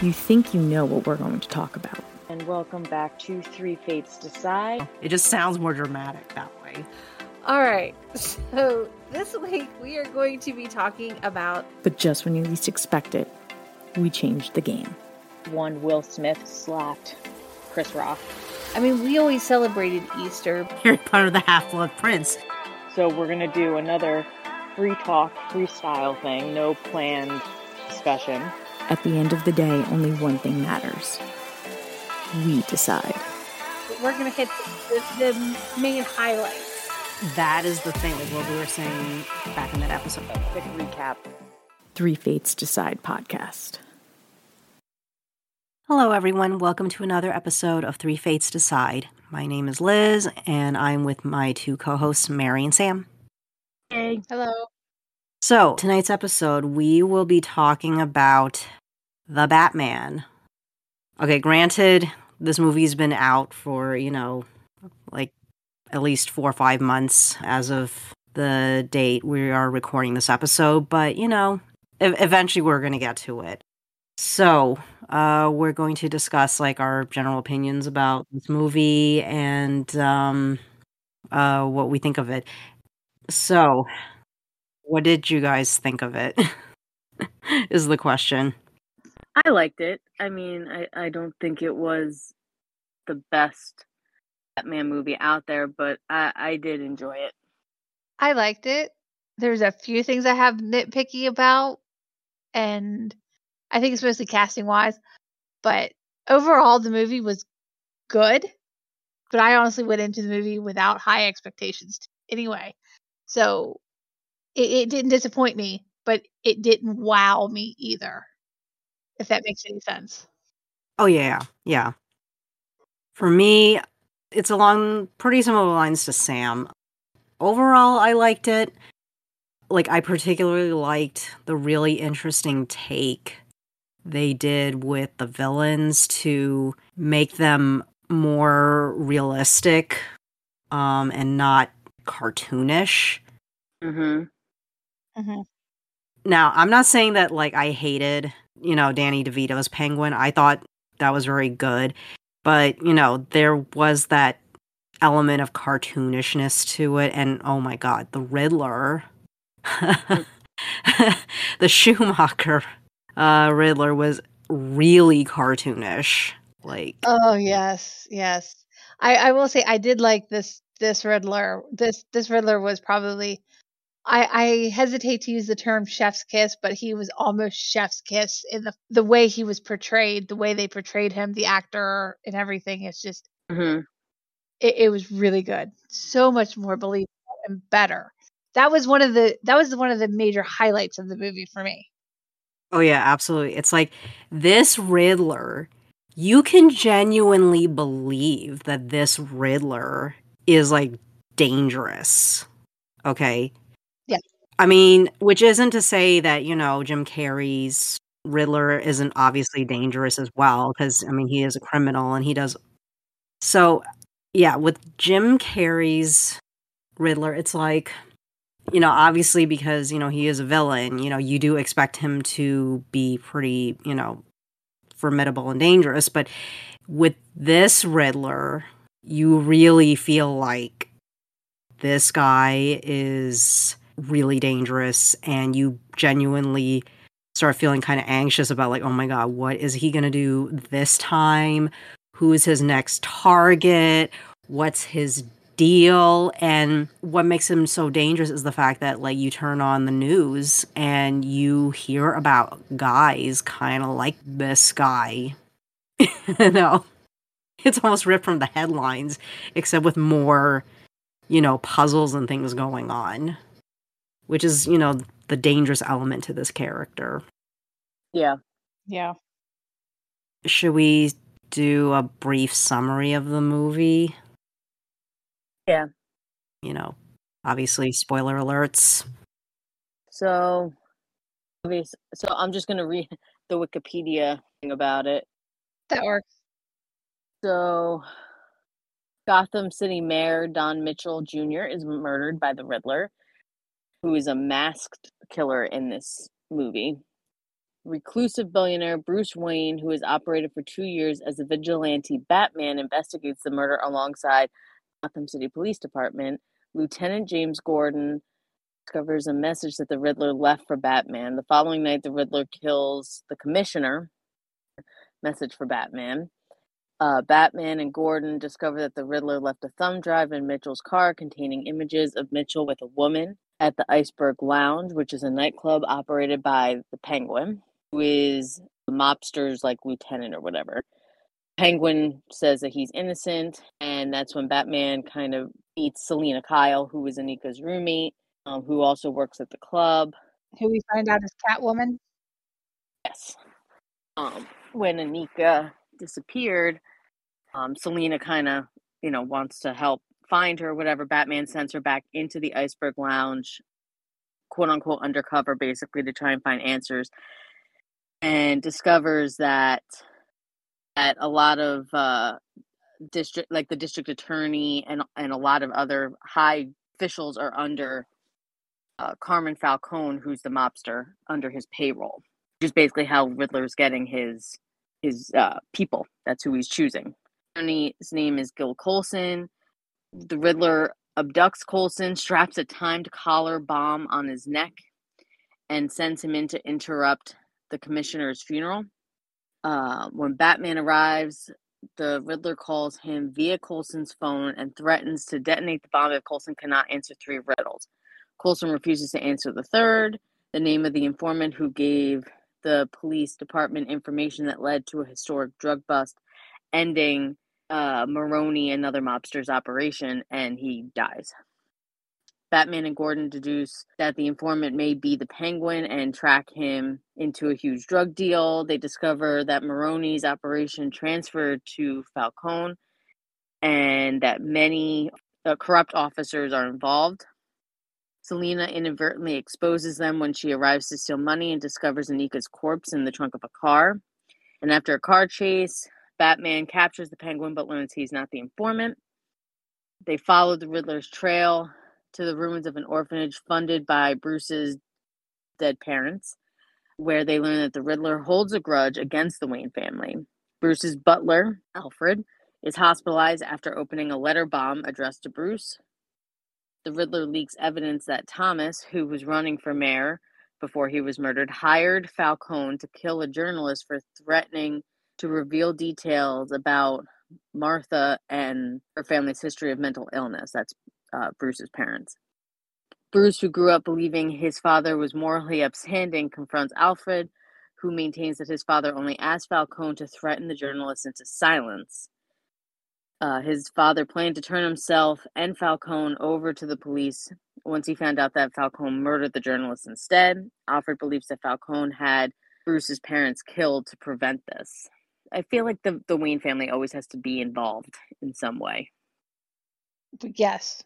you think you know what we're going to talk about. And welcome back to Three Fates Decide. It just sounds more dramatic that way. All right. So this week we are going to be talking about. But just when you least expect it, we changed the game. One Will Smith slapped Chris Rock. I mean, we always celebrated Easter. You're part of the Half Blood Prince. So we're going to do another free talk, freestyle thing, no planned discussion. At the end of the day, only one thing matters. We decide. We're going to hit the, the, the main highlights. That is the thing, like what we were saying back in that episode. Quick recap. Three Fates Decide podcast. Hello, everyone. Welcome to another episode of Three Fates Decide. My name is Liz, and I'm with my two co hosts, Mary and Sam. Hey. Hello. So, tonight's episode, we will be talking about The Batman. Okay, granted, this movie's been out for, you know, like at least four or five months as of the date we are recording this episode, but, you know, eventually we're going to get to it. So, uh, we're going to discuss like our general opinions about this movie and um, uh, what we think of it. So, what did you guys think of it? is the question. I liked it. I mean, I, I don't think it was the best Batman movie out there, but I, I did enjoy it. I liked it. There's a few things I have nitpicky about, and I think it's mostly casting wise. But overall, the movie was good. But I honestly went into the movie without high expectations anyway. So it, it didn't disappoint me, but it didn't wow me either. If that makes any sense. Oh yeah, yeah. For me, it's along pretty similar lines to Sam. Overall, I liked it. Like I particularly liked the really interesting take they did with the villains to make them more realistic um and not cartoonish. Mm-hmm. Mm-hmm. Now, I'm not saying that like I hated, you know, Danny DeVito's Penguin. I thought that was very good, but you know, there was that element of cartoonishness to it and oh my god, the Riddler. the Schumacher uh Riddler was really cartoonish. Like Oh yes, yes. I I will say I did like this this Riddler. This this Riddler was probably I I hesitate to use the term chef's kiss, but he was almost chef's kiss in the the way he was portrayed, the way they portrayed him, the actor and everything. It's just Mm-hmm. it, it was really good. So much more believable and better. That was one of the that was one of the major highlights of the movie for me. Oh yeah, absolutely. It's like this Riddler, you can genuinely believe that this Riddler is like dangerous. Okay? I mean, which isn't to say that, you know, Jim Carrey's Riddler isn't obviously dangerous as well cuz I mean, he is a criminal and he does So, yeah, with Jim Carrey's Riddler, it's like you know, obviously because, you know, he is a villain, you know, you do expect him to be pretty, you know, formidable and dangerous. But with this Riddler, you really feel like this guy is really dangerous and you genuinely start feeling kind of anxious about, like, oh my God, what is he going to do this time? Who is his next target? What's his deal and what makes him so dangerous is the fact that like you turn on the news and you hear about guys kind of like this guy you know it's almost ripped from the headlines except with more you know puzzles and things going on which is you know the dangerous element to this character Yeah. Yeah. should we do a brief summary of the movie Yeah. you know obviously spoiler alerts So, obvious. So I'm just gonna read the Wikipedia thing about it. That works. So, Gotham City Mayor Don Mitchell Jr. is murdered by the Riddler, who is a masked killer in this movie. reclusive billionaire Bruce Wayne, who has operated for two years as a vigilante Batman, investigates the murder alongside Gotham City Police Department. Lieutenant James Gordon discovers a message that the Riddler left for Batman. The following night, the Riddler kills the commissioner. Message for Batman. Uh, Batman and Gordon discover that the Riddler left a thumb drive in Mitchell's car containing images of Mitchell with a woman at the Iceberg Lounge, which is a nightclub operated by the Penguin, who is the mobster's like lieutenant or whatever. Penguin says that he's innocent, and that's when Batman kind of meets Selina Kyle, who is Anika's roommate, um, who also works at the club. Who we find out is Catwoman. Yes. Um, when Anika disappeared, um, Selina kind of, you know, wants to help find her, whatever. Batman sends her back into the Iceberg Lounge, quote unquote, undercover, basically, to try and find answers, and discovers that that a lot of uh, district, like the district attorney and and a lot of other high officials, are under uh, Carmine Falcone, who's the mobster, under his payroll. Which is basically how Riddler's getting his his uh, people. That's who he's choosing. His name is Gil Colson. The Riddler abducts Colson, straps a timed collar bomb on his neck, and sends him in to interrupt the commissioner's funeral. Uh, when Batman arrives, the Riddler calls him via Colson's phone and threatens to detonate the bomb if Colson cannot answer three riddles. Colson refuses to answer the third, the name of the informant who gave the police department information that led to a historic drug bust, ending uh, Maroni, another mobster's operation, and he dies. Batman and Gordon deduce that the informant may be the Penguin and track him into a huge drug deal. They discover that Maroni's operation transferred to Falcone and that many uh, corrupt officers are involved. Selina inadvertently exposes them when she arrives to steal money and discovers Anika's corpse in the trunk of a car. And after a car chase, Batman captures the penguin but learns he's not the informant. They follow the Riddler's trail to the ruins of an orphanage funded by Bruce's dead parents, where they learn that the Riddler holds a grudge against the Wayne family. Bruce's butler, Alfred, is hospitalized after opening a letter bomb addressed to Bruce, the Riddler leaks evidence that Thomas, who was running for mayor before he was murdered, hired Falcone to kill a journalist for threatening to reveal details about Martha and her family's history of mental illness. That's uh, Bruce's parents. Bruce, who grew up believing his father was morally upstanding, confronts Alfred, who maintains that his father only asked Falcone to threaten the journalist into silence. Uh, his father planned to turn himself and Falcone over to the police once he found out that Falcone murdered the journalist instead. Alfred believes that Falcone had Bruce's parents killed to prevent this. I feel like the, the Wayne family always has to be involved in some way. Yes.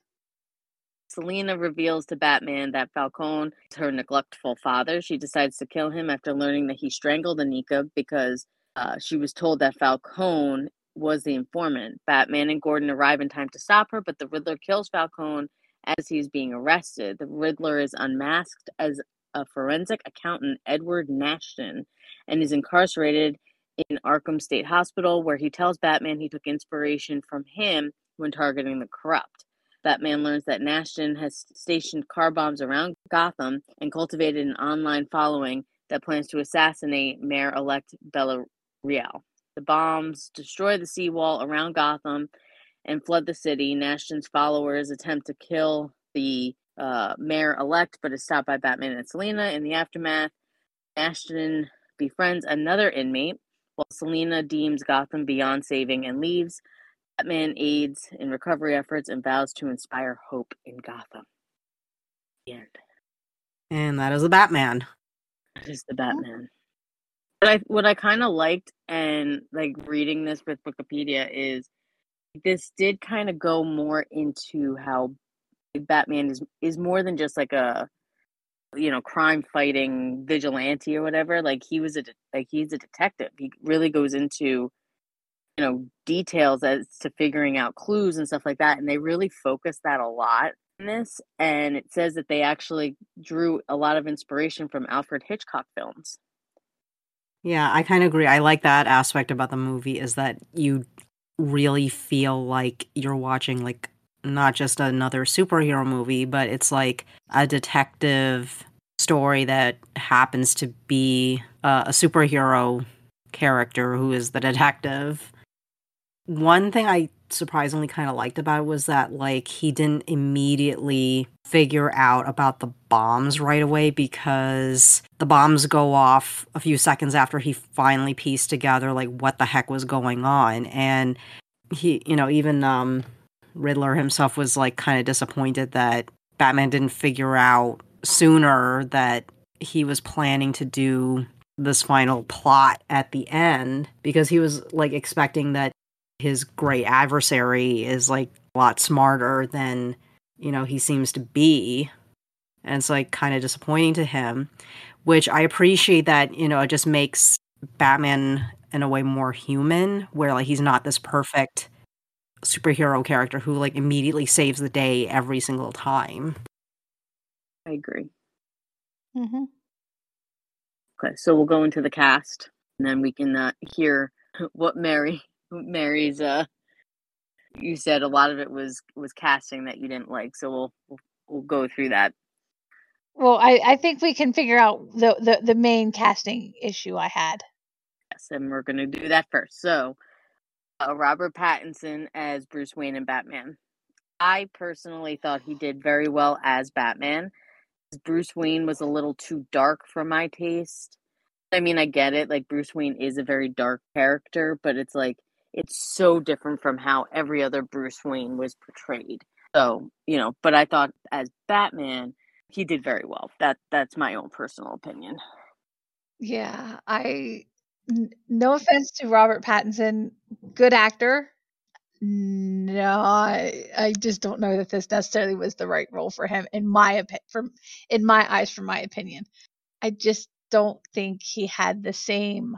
Selina reveals to Batman that Falcone is her neglectful father. She decides to kill him after learning that he strangled Anika because uh, she was told that Falcone was the informant. Batman and Gordon arrive in time to stop her, but the Riddler kills Falcone as he's being arrested. The Riddler is unmasked as a forensic accountant, Edward Nashton, and is incarcerated in Arkham State Hospital, where he tells Batman he took inspiration from him when targeting the corrupt. Batman learns that Nashton has stationed car bombs around Gotham and cultivated an online following that plans to assassinate Mayor elect Bella Real. The bombs destroy the seawall around Gotham and flood the city. Nashton's followers attempt to kill the uh, mayor elect, but is stopped by Batman and Selina. In the aftermath, Nashton befriends another inmate, while Selina deems Gotham beyond saving and leaves. Batman aids in recovery efforts and vows to inspire hope in Gotham. The end. And that is the Batman. That is the Batman what I what I kind of liked and like reading this with Wikipedia is this did kind of go more into how Batman is is more than just like a you know crime fighting vigilante or whatever like he was a like he's a detective he really goes into you know details as to figuring out clues and stuff like that and they really focus that a lot in this and it says that they actually drew a lot of inspiration from Alfred Hitchcock films Yeah, I kind of agree. I like that aspect about the movie is that you really feel like you're watching like not just another superhero movie, but it's like a detective story that happens to be uh, a superhero character who is the detective. One thing I surprisingly kind of liked about it was that like he didn't immediately figure out about the bombs right away because the bombs go off a few seconds after he finally pieced together like what the heck was going on and he you know even um Riddler himself was like kind of disappointed that Batman didn't figure out sooner that he was planning to do this final plot at the end because he was like expecting that his great adversary is like a lot smarter than you know he seems to be. And it's like kind of disappointing to him which i appreciate that you know it just makes batman in a way more human where like he's not this perfect superhero character who like immediately saves the day every single time I agree. Mm-hmm. Okay, so we'll go into the cast, and then we can uh, hear what Mary Mary's. Uh, you said a lot of it was was casting that you didn't like, so we'll we'll, we'll go through that. Well, I, I think we can figure out the, the, the main casting issue I had. Yes, and we're gonna do that first. So, Uh, Robert Pattinson as Bruce Wayne and Batman. I personally thought he did very well as Batman. Bruce Wayne was a little too dark for my taste. I mean, I get it. Like Bruce Wayne is a very dark character, but it's like it's so different from how every other Bruce Wayne was portrayed. So, you know, but I thought as Batman, he did very well. That that's my own personal opinion. Yeah, I. No offense to Robert Pattinson, good actor. No, I, I just don't know that this necessarily was the right role for him in my opinion. From in my eyes, from my opinion, I just don't think he had the same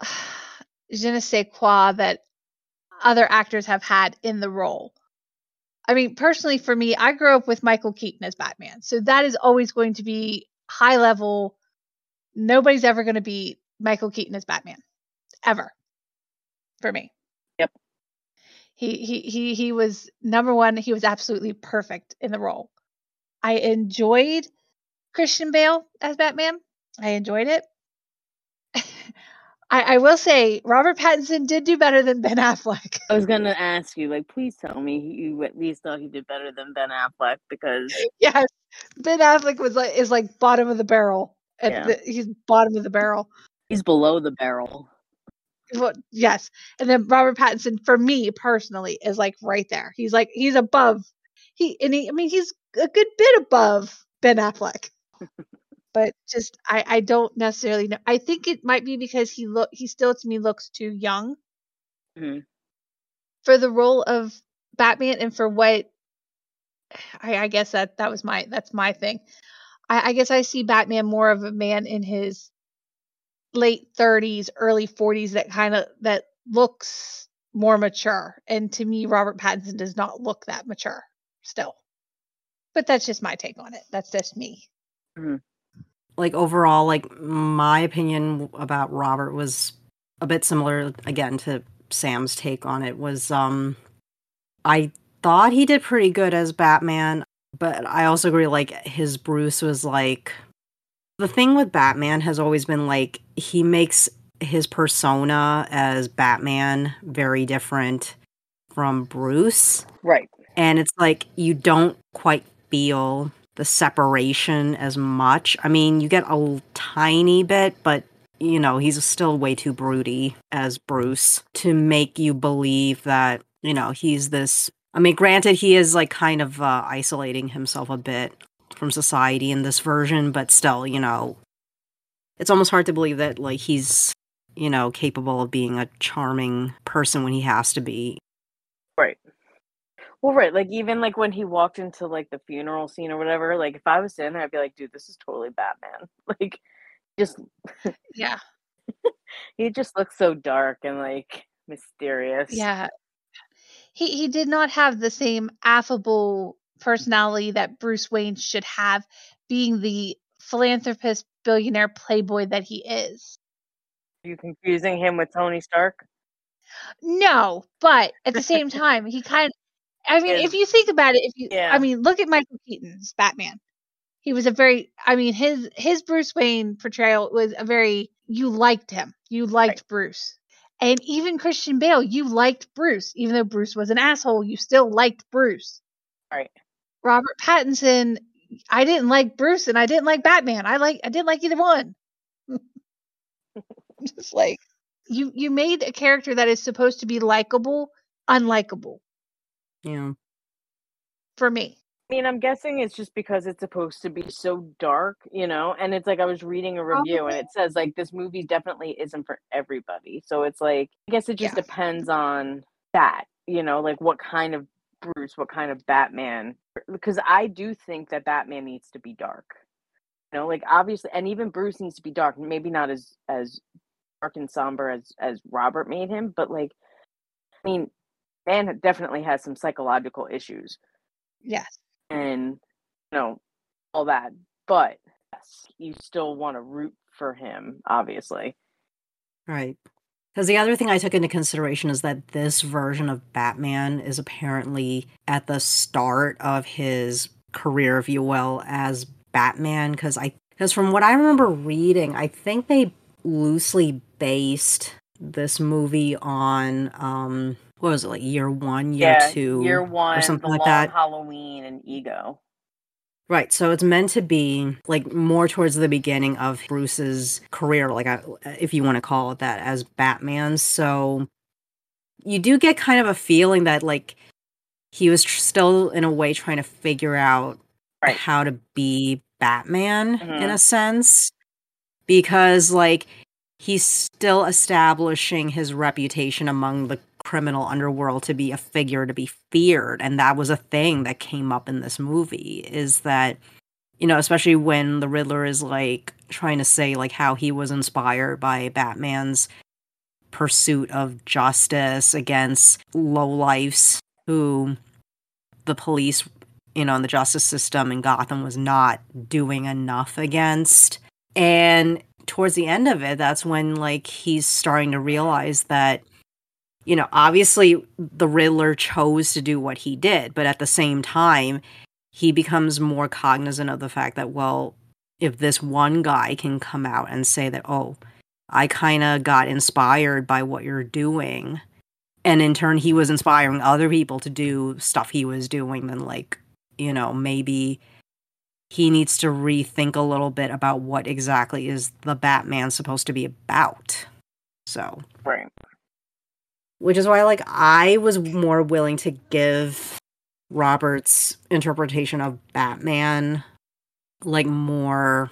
je ne sais quoi that other actors have had in the role. I mean, personally, for me, I grew up with Michael Keaton as Batman, so that is always going to be high level. Nobody's ever going to beat Michael Keaton as Batman, ever, for me. Yep. He he he he was number one. He was absolutely perfect in the role. I enjoyed Christian Bale as Batman. I enjoyed it. I, I will say Robert Pattinson did do better than Ben Affleck. I was gonna ask you, like, please tell me you at least thought he did better than Ben Affleck because yes, Ben Affleck was like is like bottom of the barrel. Yeah. the, he's bottom of the barrel. He's below the barrel. Well, yes, and then Robert Pattinson, for me personally, is like right there. He's like he's above. He and he, I mean, he's a good bit above Ben Affleck. but just I I don't necessarily know. I think it might be because he look he still to me looks too young Mhm. for the role of Batman and for what I, I guess that that was my that's my thing. I, I guess I see Batman more of a man in his late thirties, early forties that kind of that looks more mature. And to me, Robert Pattinson does not look that mature still. But that's just my take on it. That's just me. like overall like my opinion about robert was a bit similar again to sam's take on it was um i thought he did pretty good as batman but i also agree like his bruce was like the thing with batman has always been like he makes his persona as batman very different from bruce Right. and it's like you don't quite feel the separation as much. I mean, you get a tiny bit, but you know, he's still way too broody as Bruce to make you believe that, you know, he's this I mean, granted he is like kind of uh, isolating himself a bit from society in this version, but still, you know, it's almost hard to believe that like he's, you know, capable of being a charming person when he has to be. Right. Well, right. Like even like when he walked into like the funeral scene or whatever. Like if I was sitting there, I'd be like, dude, this is totally Batman. Like, just Yeah. he just looks so dark and like mysterious. Yeah. He he did not have the same affable personality that Bruce Wayne should have being the philanthropist billionaire playboy that he is. Are you confusing him with Tony Stark? No, but at the same time, he kind of. I mean, if you think about it, if you, Yeah. I mean, look at Michael Keaton's Batman. He was a very, I mean, his his Bruce Wayne portrayal was a very. You liked him. You liked Bruce, and even Christian Bale, you liked Bruce, even though Bruce was an asshole. You still liked Bruce. Right. Robert Pattinson, I didn't like Bruce, and I didn't like Batman. I like, I didn't like either one. Just like you, you made a character that is supposed to be likable, unlikable Yeah. for me. I mean, I'm guessing it's just because it's supposed to be so dark, you know? And it's like I was reading a review and it says like this movie definitely isn't for everybody. So it's like I guess it just Yeah. depends on that, you know, like what kind of Bruce, what kind of Batman because I do think that Batman needs to be dark. You know, like obviously and even Bruce needs to be dark, maybe not as as dark and somber as as Robert made him, but like I mean, man definitely has some psychological issues Yes. and you know all that but yes, you still want to root for him obviously Right. Because the other thing I took into consideration is that this version of Batman is apparently at the start of his career, if you will, as Batman. Because I, because from what I remember reading, I think they loosely based this movie on, um, what was it like year one, year two, year one or something like that. halloween and ego Right. So it's meant to be like more towards the beginning of Bruce's career, like uh, if you want to call it that, as Batman. So you do get kind of a feeling that like he was tr- still in a way trying to figure out Right. how to be Batman in Mhm. a sense because like he's still establishing his reputation among the criminal underworld to be a figure to be feared. And that was a thing that came up in this movie is that you know especially when the riddler is like trying to say like how he was inspired by batman's pursuit of justice against lowlifes who the police you know in the justice system in gotham was not doing enough against. And towards the end of it that's when like he's starting to realize that you know obviously the riddler chose to do what he did but at the same time he becomes more cognizant of the fact that well if this one guy can come out and say that oh i kind of got inspired by what you're doing and in turn he was inspiring other people to do stuff he was doing then like you know maybe he needs to rethink a little bit about what exactly is the batman supposed to be about. So right which is why like i was more willing to give robert's interpretation of batman like more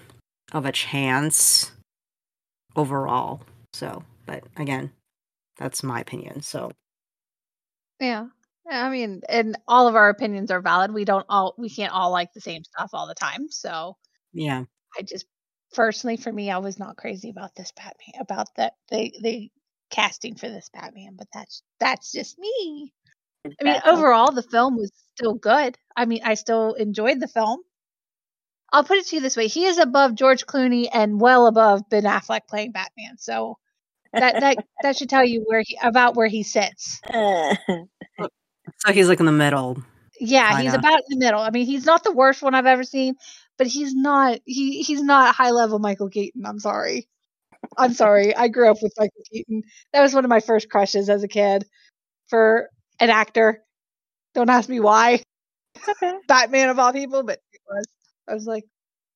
of a chance overall so but again that's my opinion so Yeah. I mean, and all of our opinions are valid. We don't all we can't all like the same stuff all the time. So yeah I just personally for me I was not crazy about this Batman about that the the casting for this Batman, but that's that's just me. I mean, Batman. overall the film was still good. I mean, I still enjoyed the film. I'll put it to you this way: he is above George Clooney and well above Ben Affleck playing Batman. So that that that should tell you where he about where he sits. so he's like in the middle Yeah, he's Kinda. about in the middle. I mean, he's not the worst one I've ever seen, but he's not he he's not high level Michael Keaton. I'm sorry. I'm sorry. I grew up with Michael Keaton. That was one of my first crushes as a kid for an actor. Don't ask me why. okay. Batman of all people, but it was. I was like,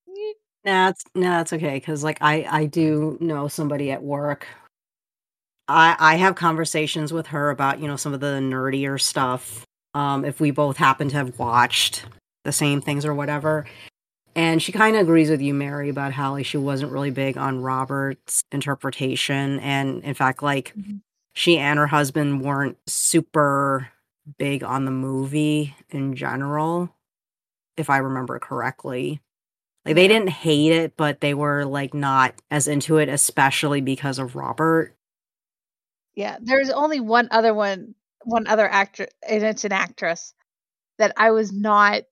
"Eh." Nah, it's nah, it's okay because like I I do know somebody at work. I I have conversations with her about you know some of the nerdier stuff. Um, if we both happen to have watched the same things or whatever, and she kind of agrees with you, Mary, about how like she wasn't really big on Robert's interpretation, and in fact, like Mhm. she and her husband weren't super big on the movie in general, if I remember correctly. Like they didn't hate it, but they were like not as into it, especially because of Robert. yeah. There's only one other one, one other actor, and it's an actress that I was not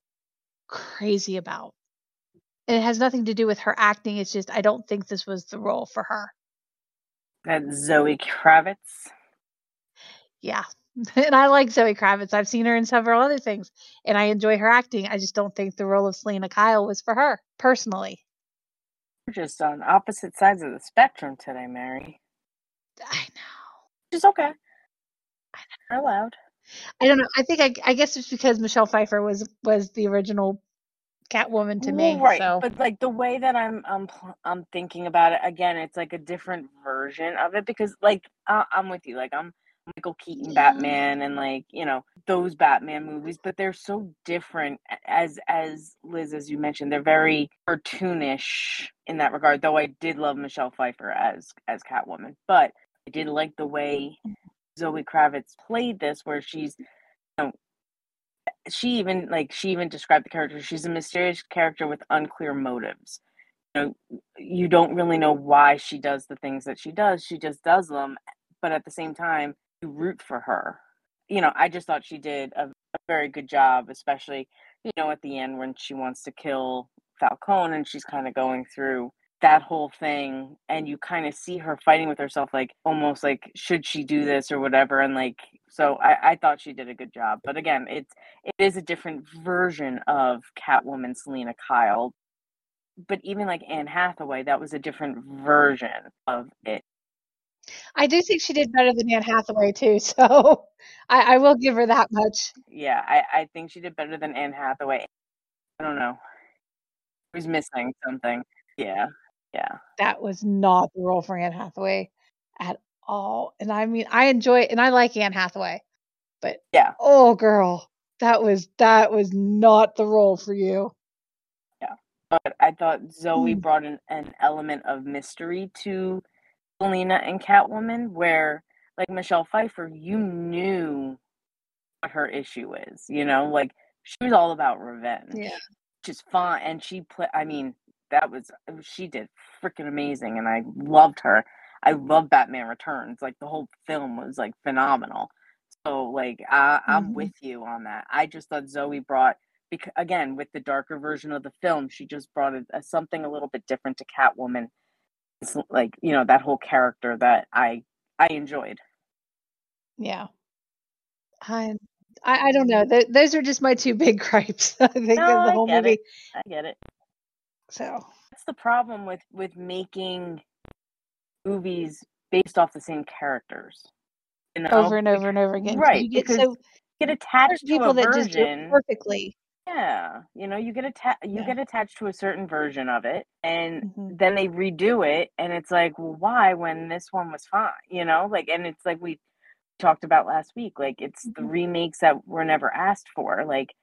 crazy about. It has nothing to do with her acting. It's just I don't think this was the role for her. That Zoe Kravitz. Yeah. And I like Zoe Kravitz. I've seen her in several other things and I enjoy her acting. I just don't think the role of Selena Kyle was for her, personally. We're just on opposite sides of the spectrum today, Mary. I know. She's okay. I We're allowed. I don't know. I think I, I guess it's because Michelle Pfeiffer was was the original Catwoman to me. Right, So but like the way that I'm I'm I'm thinking about it again, it's like a different version of it because like uh, I'm with you, like I'm Michael Keaton Batman and like you know those Batman movies, but they're so different as as Liz as you mentioned, they're very cartoonish in that regard. Though I did love Michelle Pfeiffer as as Catwoman, but I did like the way Zoe Kravitz played this, where she's you know she even like she even described the character she's a mysterious character with unclear motives. You know you don't really know why she does the things that she does she just does them but at the same time you root for her. You know i just thought she did a, a very good job especially you know at the end when she wants to kill falcone and she's kind of going through that whole thing and you kind of see her fighting with herself like almost like should she do this or whatever? and like so I, I thought she did a good job but again it's it is a different version of catwoman selena kyle but even like anne hathaway that was a different version of it. I do think she did better than Anne Hathaway too. So I, I will give her that much. yeah I, I think she did better than anne hathaway. I don't know. Who's missing something. Yeah yeah That was not the role for Anne Hathaway at all. And I mean, I enjoy and I like Anne Hathaway, but Yeah. oh girl, that was that was not the role for you. Yeah, but I thought Zoe Mm. brought an, an element of mystery to Selena and Catwoman, where like Michelle Pfeiffer, you knew what her issue is. You know, like she was all about revenge. Yeah. which is fine, and she play. I mean, that was she did freaking amazing, and I loved her. I love Batman Returns. Like the whole film was like phenomenal. So like I, I'm Mhm. with you on that. I just thought Zoe brought because again with the darker version of the film, she just brought it as something a little bit different to Catwoman. It's like you know that whole character that I I enjoyed. Yeah. I I, I don't know. Th- those are just my two big gripes, I think, No, of the I whole get movie. it. I get it. So That's the problem with with making movies based off the same characters. You know, over and over and over again. right, You get because so get attached to people a that just do it version. perfectly. Yeah, you know, you get atta- you Yeah. get attached to a certain version of it, and Mhm. then they redo it, and it's like, well, why when this one was fine? You know, like, and it's like we talked about last week, like it's the Mhm. remakes that were never asked for. Like,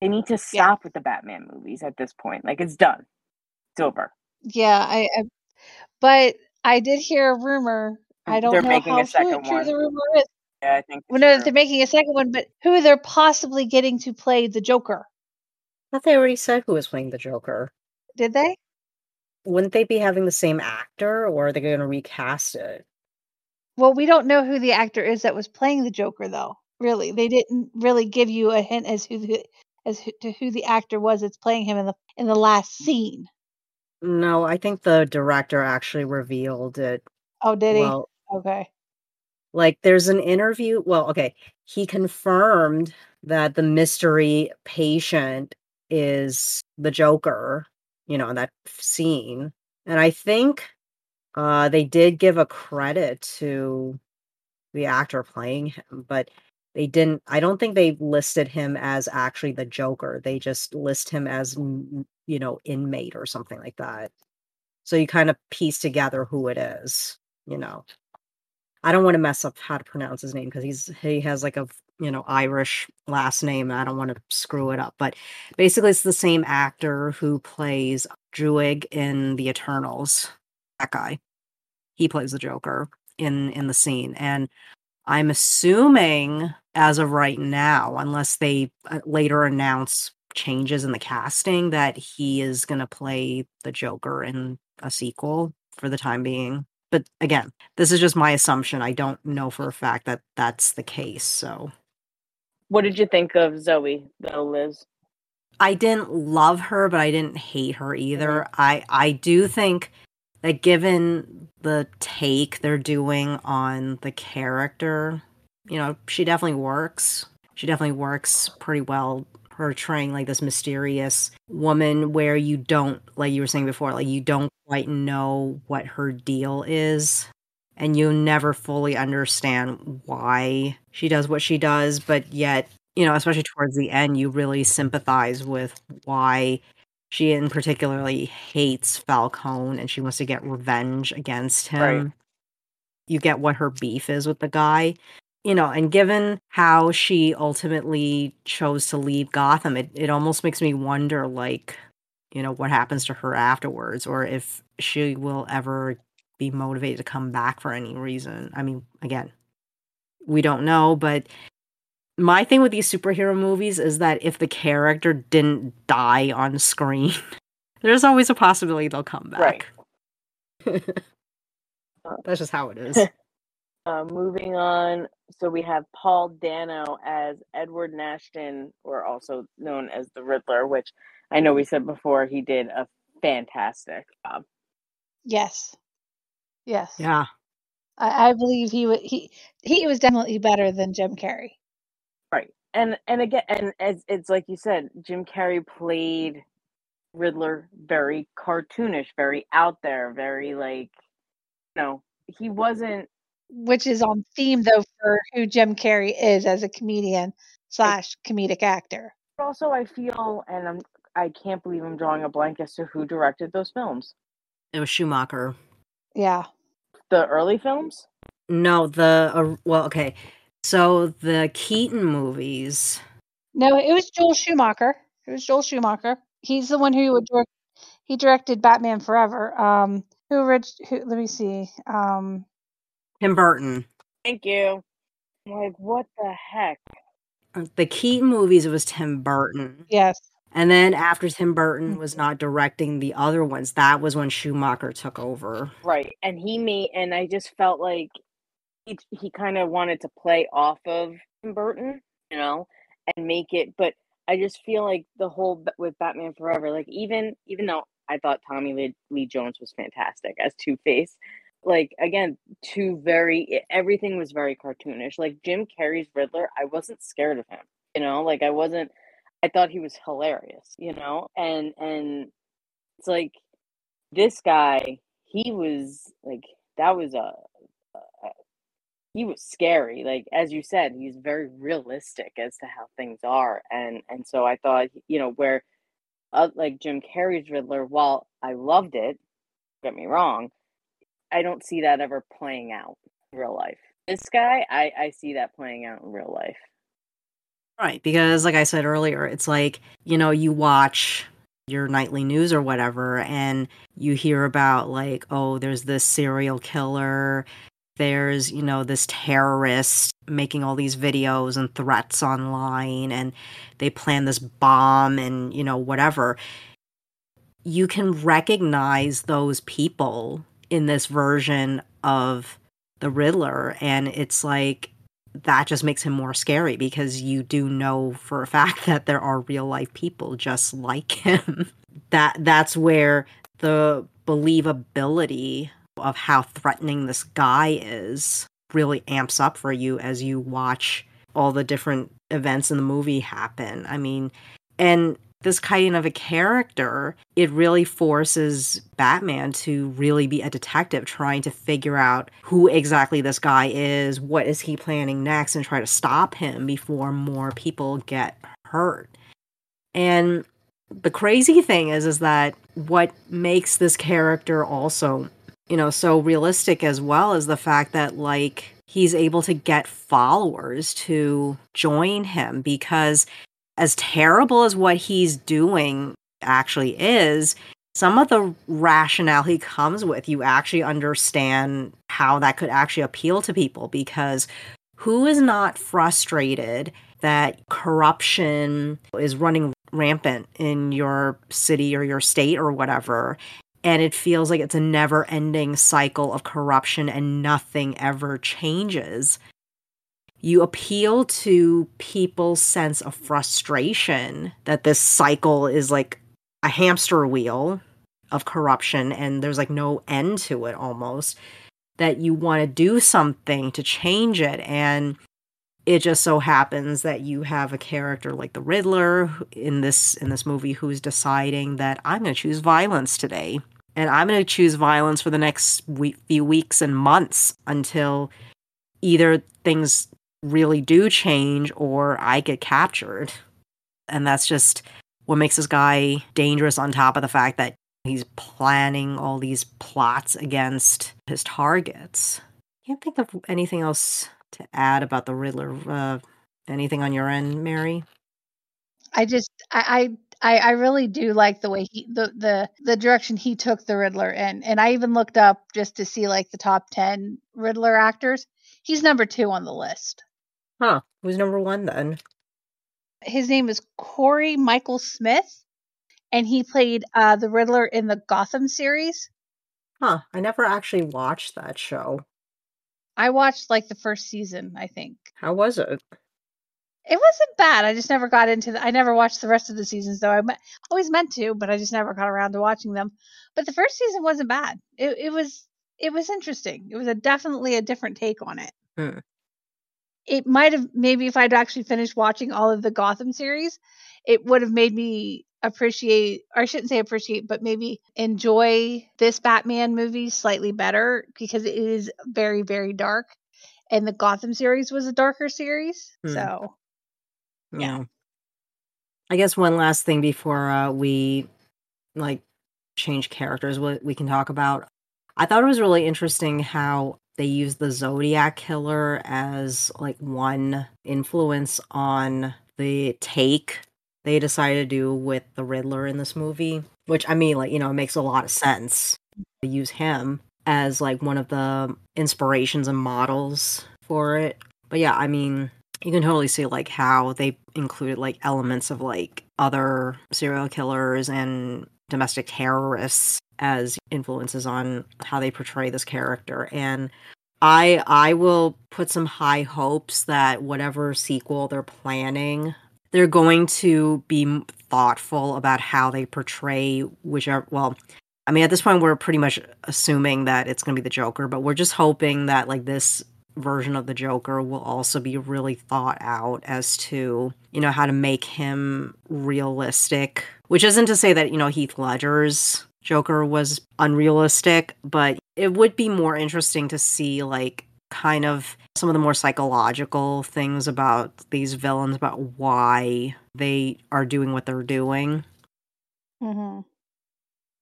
they need to stop with the Batman movies at this point. Like, it's done, it's over. Yeah, I, I but I did hear a rumor. I mm, don't They're know making how a second true, true one. the rumor is. Yeah, I think. Well, no, true. they're making a second one, but who they're possibly getting to play the Joker. I thought they already said who was playing the Joker. Did they? Wouldn't they be having the same actor, or are they going to recast it? Well, we don't know who the actor is that was playing the Joker, though. Really, they didn't really give you a hint as who the, as who, to who the actor was that's playing him in the in the last scene. No, I think the director actually revealed it. Oh, did he? Well, okay. like there's an interview. Well, okay, he confirmed that the mystery patient is the Joker. You know, in that scene, and I think uh they did give a credit to the actor playing him, but they didn't. I don't think they listed him as actually the Joker. They just list him as you know inmate or something like that. So you kind of piece together who it is. You know. I don't want to mess up how to pronounce his name because he's he has like a you know Irish last name. and I don't want to screw it up, but basically it's the same actor who plays Druig in The Eternals. That guy, he plays the Joker in in the scene, and I'm assuming as of right now, unless they uh, later announce changes in the casting, that he is going to play the Joker in a sequel for the time being but again, this is just my assumption. I don't know for a fact that that's the case. So What did you think of Zoe, though, Liz? I didn't love her, but I didn't hate her either. I I do think that given the take they're doing on the character, you know, she definitely works. She definitely works pretty well portraying like this mysterious woman where you don't like you were saying before, like you don't quite know what her deal is and you never fully understand why she does what she does, but yet, you know, especially towards the end, you really sympathize with why she in particularly hates Falcone and she wants to get revenge against him. Right. You get what her beef is with the guy. You know, and given how she ultimately chose to leave Gotham, it, it almost makes me wonder like, you know, what happens to her afterwards or if she will ever be motivated to come back for any reason. I mean, again, we don't know, but my thing with these superhero movies is that if the character didn't die on screen, there's always a possibility they'll come back. Right. That's just how it is. Uh, moving on, so we have Paul Dano as Edward Nashton, or also known as the Riddler, which I know we said before he did a fantastic job. Yes. Yes. yeah. I, I believe he would he he was definitely better than Jim Carrey. Right. And and again and as it's like you said, Jim Carrey played Riddler very cartoonish, very out there, very like you know, he wasn't Which is on theme though for who Jim Carrey is as a comedian slash comedic actor. also I feel and I'm I can't believe I'm drawing a blank as to who directed those films. It was Schumacher. Yeah. The early films? No, the uh, well, okay. So the Keaton movies. No, it was Joel Schumacher. It was Joel Schumacher. He's the one who would direct. He directed Batman Forever. Um, who, orig- who let me see. Um, Tim Burton. Thank you. Like, what the heck? The Keaton movies, it was Tim Burton. yes. And then after Tim Burton was not directing the other ones, that was when Schumacher took over. Right. And he made and I just felt like he he kind of wanted to play off of Burton, you know, and make it but I just feel like the whole with Batman Forever, like even even though I thought Tommy Lee, Lee Jones was fantastic as Two Face, like again, two very everything was very cartoonish. Like Jim Carrey's Riddler, I wasn't scared of him, you know, like I wasn't. I thought he was hilarious, you know, and and it's like this guy, he was like that was a he was scary. Like as you said, he's very realistic as to how things are, and and so I thought, you know, where uh, like Jim Carrey's Riddler, while I loved it, get me wrong, I don't see that ever playing out in real life. This guy, I I see that playing out in real life. Right. Because, like I said earlier, it's like, you know, you watch your nightly news or whatever, and you hear about, like, oh, there's this serial killer, there's, you know, this terrorist making all these videos and threats online, and they plan this bomb and, you know, whatever. You can recognize those people in this version of the Riddler, and it's like, that just makes him more scary because you do know for a fact that there are real life people just like him. that that's where the believability of how threatening this guy is really amps up for you as you watch all the different events in the movie happen. I mean, and this kind of a character, it really forces Batman to really be a detective trying to figure out who exactly this guy is, what is he planning next, and try to stop him before more people get hurt. And the crazy thing is is that what makes this character also, you know, so realistic as well as the fact that like he's able to get followers to join him because as terrible as what he's doing actually is, some of the rationale he comes with, you actually understand how that could actually appeal to people because who is not frustrated that corruption is running rampant in your city or your state or whatever? And it feels like it's a never ending cycle of corruption and nothing ever changes. You appeal to people's sense of frustration that this cycle is like a hamster wheel of corruption and there's like no end to it almost that you want to do something to change it. And it just so happens that you have a character like the Riddler in this in this movie who's deciding that I'm going to choose violence today and I'm going to choose violence for the next week, few weeks and months until either things really do change or I get captured. And that's just what makes this guy dangerous on top of the fact that he's planning all these plots against his targets. I can't think of anything else to add about the Riddler. Uh, anything on your end, Mary? I just I, I I really do like the way he the the the direction he took the Riddler in, and I even looked up just to see like the top ten Riddler actors. He's number two on the list. Huh? Who's number one then? His name is Cory Michael Smith, and he played uh, the Riddler in the Gotham series. Huh? I never actually watched that show. I watched like the first season, I think. How was it? It wasn't bad. I just never got into the. I never watched the rest of the seasons though. I me- always meant to, but I just never got around to watching them. But the first season wasn't bad. It it was it was interesting. It was a definitely a different take on it. Hmm. It might have maybe if I'd actually finished watching all of the Gotham series, it would have made me appreciate or I shouldn't say appreciate, but maybe enjoy this Batman movie slightly better because it is very very dark and the Gotham series was a darker series. Hmm. So Yeah. I guess one last thing before uh, we like change characters, what we can talk about. I thought it was really interesting how they used the Zodiac killer as like one influence on the take they decided to do with the Riddler in this movie, which I mean, like, you know, it makes a lot of sense to use him as like one of the inspirations and models for it. But yeah, I mean, you can totally see like how they included like elements of like other serial killers and domestic terrorists as influences on how they portray this character and i i will put some high hopes that whatever sequel they're planning they're going to be thoughtful about how they portray whichever well i mean at this point we're pretty much assuming that it's going to be the joker but we're just hoping that like this version of the Joker will also be really thought out as to, you know, how to make him realistic. Which isn't to say that, you know, Heath Ledger's Joker was unrealistic, but it would be more interesting to see, like, kind of some of the more psychological things about these villains, about why they are doing what they're doing mhm.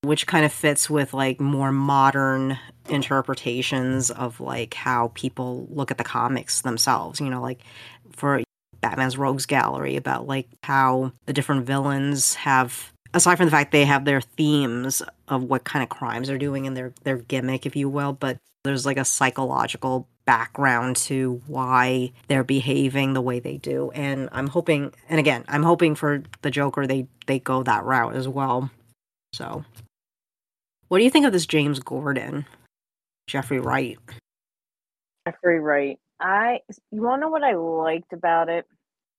which kind of fits with like more modern interpretations of like how people look at the comics themselves you know like for batman's rogues gallery about like how the different villains have aside from the fact they have their themes of what kind of crimes they're doing and their their gimmick if you will but there's like a psychological background to why they're behaving the way they do and i'm hoping and again i'm hoping for the joker they they go that route as well so what do you think of this James Gordon, Jeffrey Wright? Jeffrey Wright. I you wanna know what I liked about it?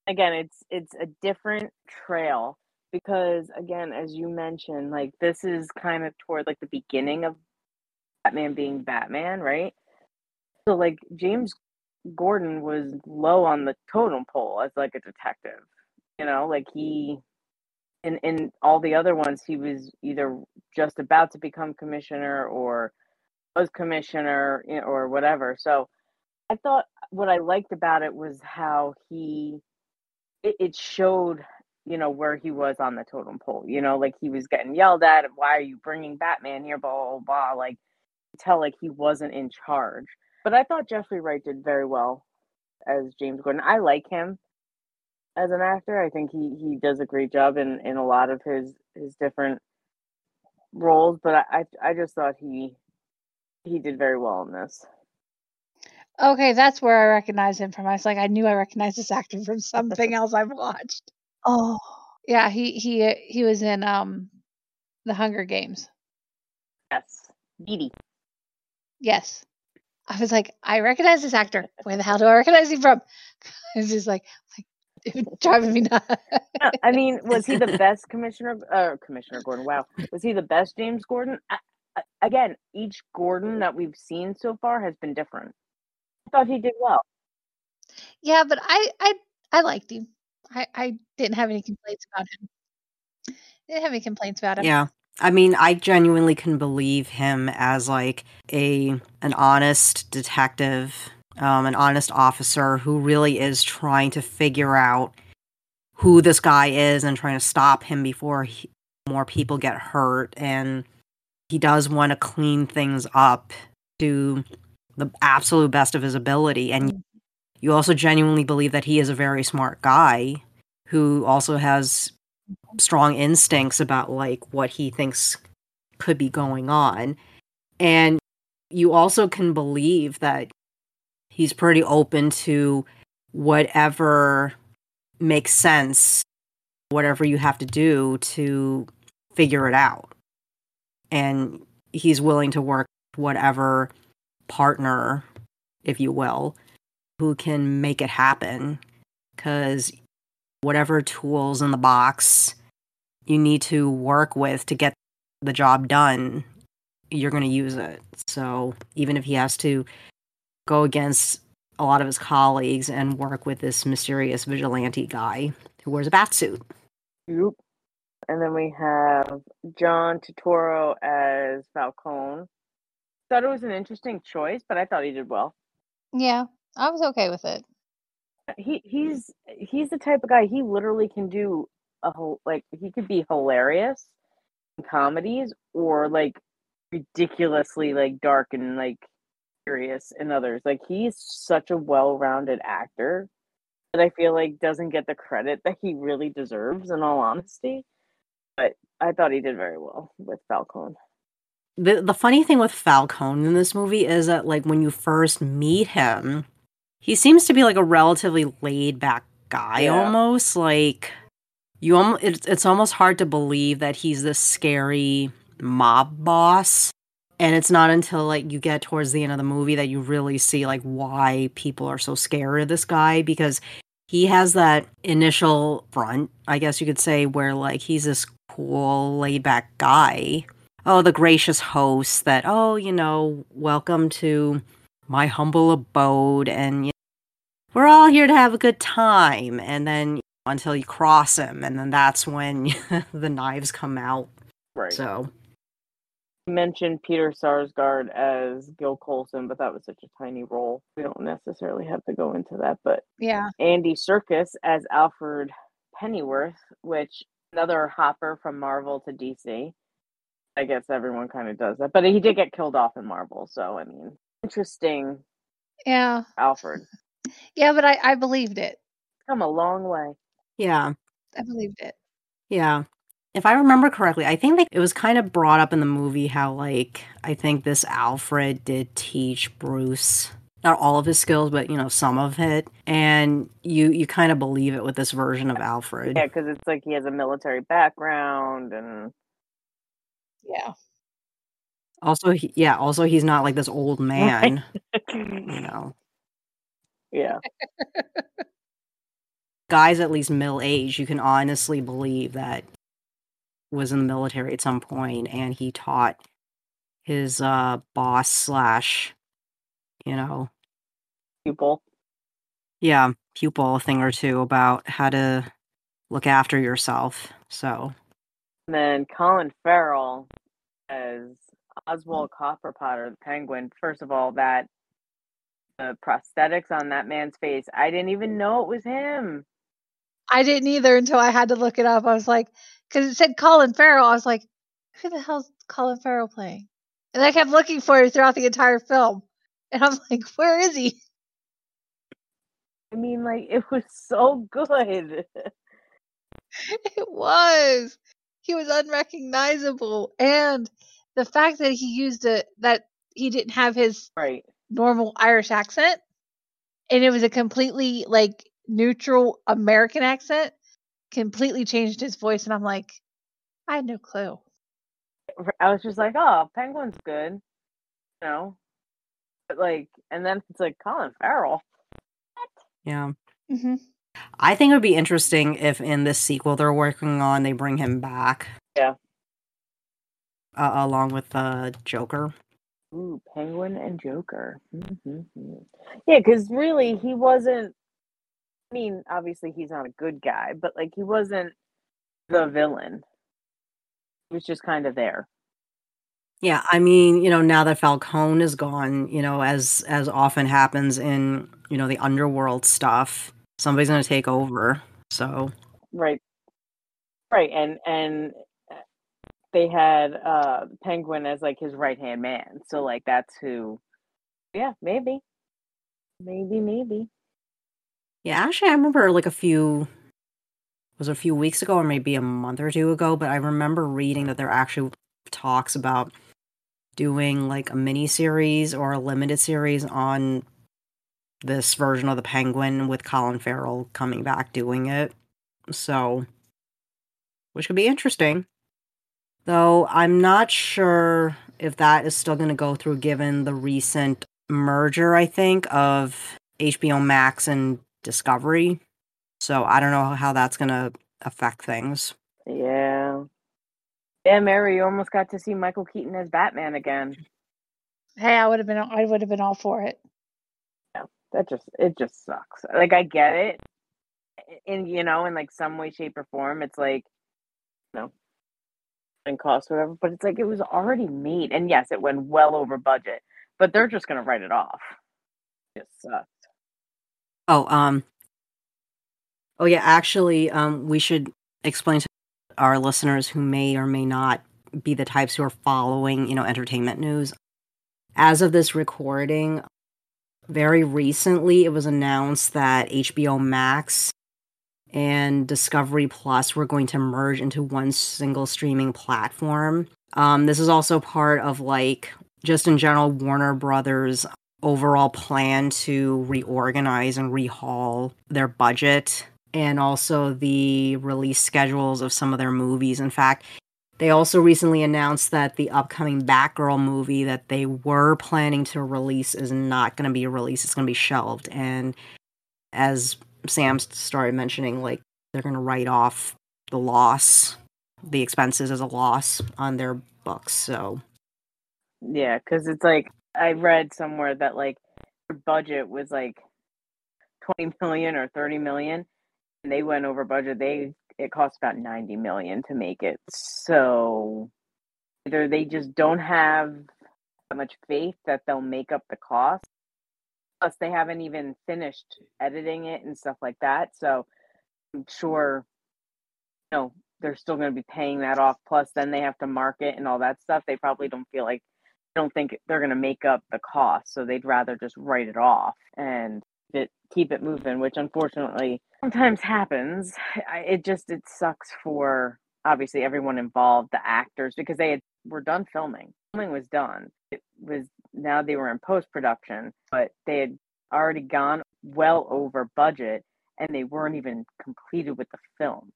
Again, it's it's a different trail because again, as you mentioned, like this is kind of toward like the beginning of Batman being Batman, right? So like James Gordon was low on the totem pole as like a detective. You know, like he in in all the other ones he was either just about to become commissioner or was commissioner or whatever. So I thought what I liked about it was how he it, it showed you know where he was on the totem pole. You know, like he was getting yelled at. Why are you bringing Batman here? Blah blah blah. Like tell like he wasn't in charge. But I thought Jeffrey Wright did very well as James Gordon. I like him as an actor. I think he he does a great job in in a lot of his his different roles. But I I, I just thought he he did very well in this. Okay, that's where I recognize him from. I was like, I knew I recognized this actor from something else I've watched. Oh, yeah, he he he was in um, the Hunger Games. Yes, Dee Yes, I was like, I recognize this actor. Where the hell do I recognize him from? It's just like, like It was driving me nuts. I mean, was he the best commissioner? Uh, commissioner Gordon. Wow, was he the best James Gordon? I, I, again, each Gordon that we've seen so far has been different. I thought he did well. Yeah, but I I I liked him. I I didn't have any complaints about him. Didn't have any complaints about him. Yeah. I mean, I genuinely can believe him as like a an honest detective, um, an honest officer who really is trying to figure out who this guy is and trying to stop him before he, more people get hurt. And he does want to clean things up to the absolute best of his ability. And you also genuinely believe that he is a very smart guy who also has strong instincts about like what he thinks could be going on. And you also can believe that he's pretty open to whatever makes sense, whatever you have to do to figure it out. And he's willing to work whatever partner, if you will, who can make it happen. Because whatever tools in the box you need to work with to get the job done, you're going to use it. So even if he has to go against a lot of his colleagues and work with this mysterious vigilante guy who wears a bat suit. Yep. And then we have John Turturro as Falcone. Thought it was an interesting choice, but I thought he did well. Yeah, I was okay with it. He he's he's the type of guy he literally can do a whole like he could be hilarious in comedies or like ridiculously like dark and like serious in others. Like he's such a well-rounded actor that I feel like doesn't get the credit that he really deserves in all honesty. But I thought he did very well with Falcone. The the funny thing with Falcone in this movie is that like when you first meet him, he seems to be like a relatively laid back guy Yeah. almost like you almost it's, it's almost hard to believe that he's this scary mob boss. And it's not until like you get towards the end of the movie that you really see like why people are so scared of this guy because he has that initial front i guess you could say where like he's this cool laid back guy. Oh the gracious host that oh you know welcome to my humble abode and you know, we're all here to have a good time. And then until you cross him and then that's when the knives come out Right. so You mentioned Peter Sarsgaard as Gil Colson, but that was such a tiny role. We don't necessarily have to go into that. But Yeah. Andy Serkis as Alfred Pennyworth, which another hopper from Marvel to DC. I guess everyone kind of does that, but he did get killed off in Marvel, so I mean, interesting Yeah. Alfred. Yeah, but I, I believed it. Come a long way. Yeah I believed it. Yeah. If I remember correctly, I think that it was kind of brought up in the movie how like I think this Alfred did teach Bruce not all of his skills, but you know, some of it. And you you kind of believe it with this version of Alfred. Yeah, because it's like he has a military background and Yeah. Also he, yeah, also he's not like this old man, you know. yeah. Guys at least middle age, you can honestly believe that was in the military at some point and he taught his uh boss slash you know pupil yeah, pupil a thing or two about how to look after yourself. So, And then Colin Farrell as Oswald Copperpotter, the penguin. First of all, that the prosthetics on that man's face, I didn't even know it was him. I didn't either until I had to look it up. I was like, because it said Colin Farrell. I was like, who the hell's Colin Farrell playing? And I kept looking for it throughout the entire film. And I'm like, where is he? I mean, like it was so good. It was. He was unrecognizable. And the fact that he used a that he didn't have his right. normal Irish accent and it was a completely like neutral American accent completely changed his voice and I'm like, I had no clue. I was just like, oh, Penguin's good. You know? But like and then it's like Colin Farrell. What? yeah. hmm I think it would be interesting if in this sequel they're working on, they bring him back. Yeah. Uh, along with uh, Joker. Ooh, Penguin and Joker. Mm-hmm. Yeah, because really, he wasn't. I mean, obviously, he's not a good guy, but like, he wasn't the villain. He was just kind of there. Yeah, I mean, you know, now that Falcone is gone, you know, as as often happens in you know the underworld stuff, somebody's going to take over. So right, right, and and they had uh Penguin as like his right hand man. So like that's who. Yeah, maybe, maybe, maybe. Yeah, actually, I remember like a few was a few weeks ago or maybe a month or two ago, but I remember reading that there actually talks about doing like a mini series or a limited series on this version of the Penguin with Colin Farrell coming back doing it. So, which could be interesting. Though I'm not sure if that is still going to go through given the recent merger, I think, of HBO Max and Discovery. So I don't know how that's going to affect things. Yeah. Yeah, Mary, you almost got to see Michael Keaton as Batman again. Hey, I would have been I would have been all for it. Yeah, that just it just sucks. Like I get it. In you know, in like some way, shape, or form, it's like you know and cost whatever, but it's like it was already made. And yes, it went well over budget, but they're just gonna write it off. It sucks. Oh, um Oh yeah, actually, um we should explain to our listeners who may or may not be the types who are following, you know, entertainment news. As of this recording, very recently it was announced that HBO Max and Discovery Plus were going to merge into one single streaming platform. Um, this is also part of like just in general Warner Brothers overall plan to reorganize and rehaul their budget and also the release schedules of some of their movies. In fact, they also recently announced that the upcoming Batgirl movie that they were planning to release is not going to be released. It's going to be shelved. And as Sam started mentioning, like they're going to write off the loss, the expenses as a loss on their books. So, yeah, because it's like I read somewhere that like their budget was like 20 million or 30 million, and they went over budget. They it cost about 90 million to make it. So either they just don't have that much faith that they'll make up the cost Plus, they haven't even finished editing it and stuff like that. So I'm sure, you know, they're still going to be paying that off. Plus, then they have to market and all that stuff. They probably don't feel like, don't think they're going to make up the cost. So they'd rather just write it off and it, keep it moving, which unfortunately sometimes happens. It just, it sucks for obviously everyone involved, the actors, because they had, were done filming. Filming was done. It was now they were in post production, but they had already gone well over budget and they weren't even completed with the film.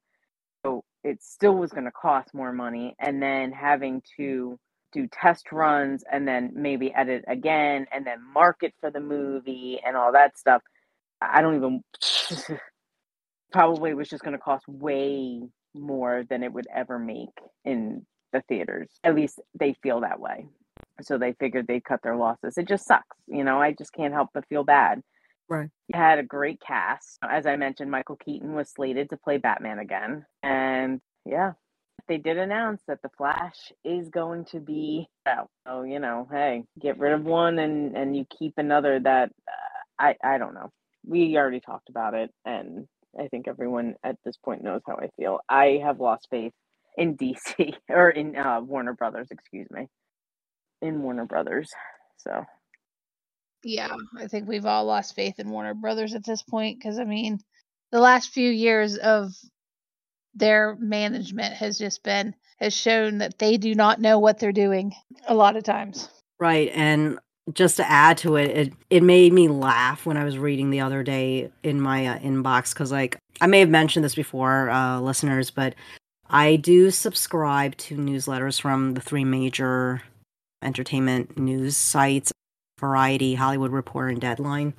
So it still was going to cost more money and then having to do test runs and then maybe edit again and then market for the movie and all that stuff. I don't even probably was just going to cost way more than it would ever make in the theaters. At least they feel that way so they figured they'd cut their losses. It just sucks, you know. I just can't help but feel bad. Right. You had a great cast. As I mentioned, Michael Keaton was slated to play Batman again, and yeah, they did announce that the Flash is going to be out. So you know, hey, get rid of one and and you keep another. That uh, I I don't know. We already talked about it, and I think everyone at this point knows how I feel. I have lost faith in DC or in uh, Warner Brothers, excuse me in Warner Brothers. So, yeah, I think we've all lost faith in Warner Brothers at this point because I mean, the last few years of their management has just been has shown that they do not know what they're doing a lot of times. Right, and just to add to it, it it made me laugh when I was reading the other day in my uh, inbox because like I may have mentioned this before, uh, listeners, but I do subscribe to newsletters from the three major entertainment news sites Variety, Hollywood Reporter, and Deadline.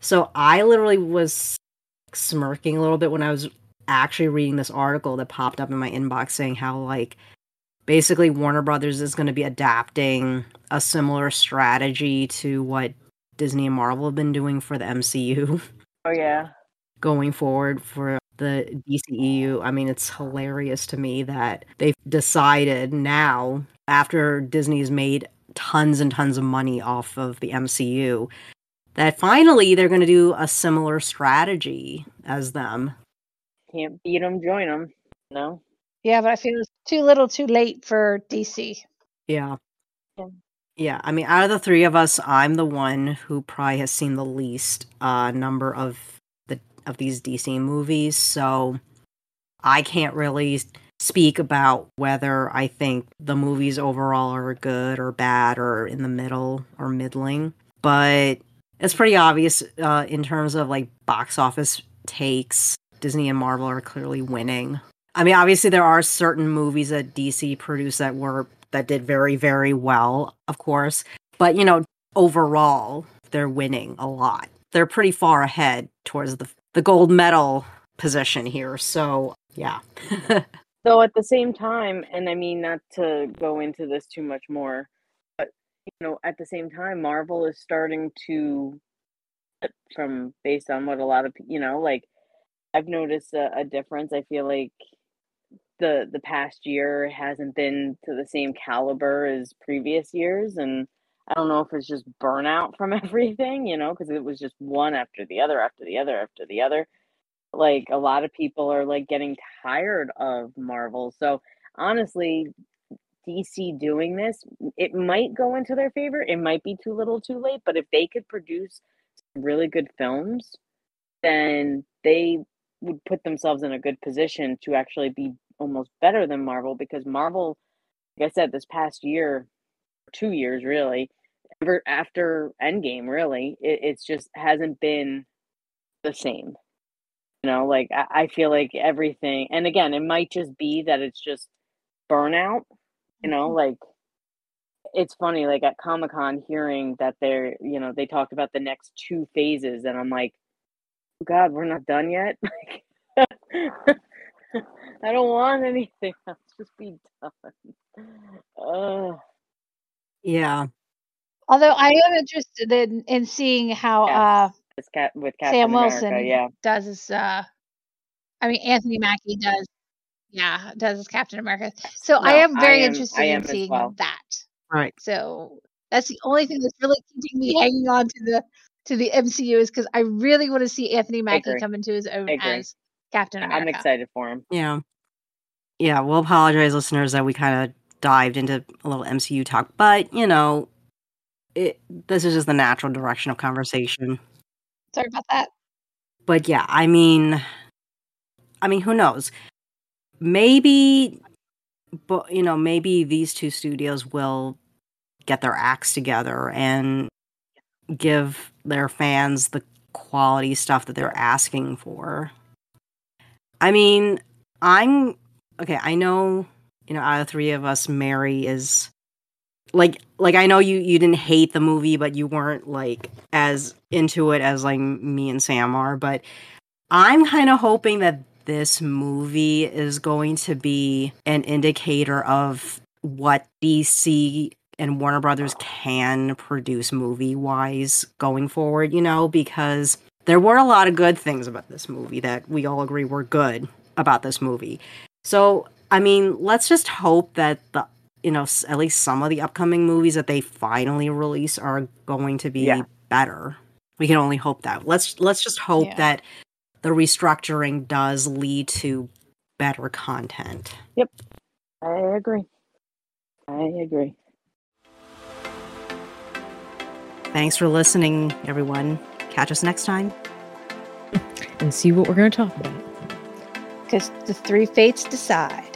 So I literally was smirking a little bit when I was actually reading this article that popped up in my inbox saying how like basically Warner Brothers is going to be adapting a similar strategy to what Disney and Marvel have been doing for the MCU Oh yeah. going forward for the DCEU. I mean, it's hilarious to me that they've decided now after Disney's made tons and tons of money off of the MCU that finally they're going to do a similar strategy as them. Can't beat them, join them. No. Yeah, but I feel it's too little, too late for DC. Yeah. Yeah. Yeah, I mean, out of the three of us, I'm the one who probably has seen the least uh, number of the of these DC movies, so I can't really speak about whether I think the movies overall are good or bad or in the middle or middling. But it's pretty obvious uh, in terms of like box office takes. Disney and Marvel are clearly winning. I mean, obviously there are certain movies that DC produced that were that did very very well, of course. But you know, overall, they're winning a lot. They're pretty far ahead towards the the gold medal position here. So yeah. Though at the same time, and I mean not to go into this too much more, but you know, at the same time, Marvel is starting to from based on what a lot of you know, like I've noticed a, a difference. I feel like the the past year hasn't been to the same caliber as previous years, and I don't know if it's just burnout from everything, you know, because it was just one after the other after the other after the other like a lot of people are like getting tired of Marvel. So honestly, DC doing this, it might go into their favor. It might be too little too late, but if they could produce really good films, then they would put themselves in a good position to actually be almost better than Marvel because Marvel, like I said, this past year, two years really, ever after Endgame, really, it, it's just hasn't been the same. You know like I, I feel like everything and again it might just be that it's just burnout you know mm-hmm. like it's funny like at comic-con hearing that they're you know they talked about the next two phases and i'm like god we're not done yet i don't want anything else just be done uh, yeah. Although I am interested in, in seeing how Yes. uh, it's with Captain Sam America, Wilson yeah does his. Uh, I mean, Anthony Mackie does. Yeah, does his Captain America. So I am very I am- interested I in seeing well. that. Right. So that's the only thing that's really keeping me hanging on to the to the MCU is because I really want to see Anthony Mackie come into his own as Captain America. i'm excited for him Yeah. Yeah, we'll apologize, listeners, that we kind of dived into a little MCU talk, but you know, it this is just the natural direction of conversation. Sorry about that. But yeah, I mean, I mean, who knows? Maybe, but you know, maybe these two studios will get their acts together and give their fans the quality stuff that they're asking for. I mean, I'm okay. I know, you know, out of three of us, Mary is like, like I know you you didn't hate the movie, but you weren't like as into it as like me and Sam are. But I'm kind of hoping that this movie is going to be an indicator of what DC and Warner Brothers can produce movie wise going forward, you know, because there were a lot of good things about this movie that we all agree were good about this movie. So, I mean, let's just hope that the you know, at least some of the upcoming movies that they finally release are going to be Yeah. better. We can only hope that. Let's let's just hope Yeah. that the restructuring does lead to better content. Yep. I agree i agree Thanks for listening, everyone. Catch us next time. And see what we're going to talk about. Because the three fates decide.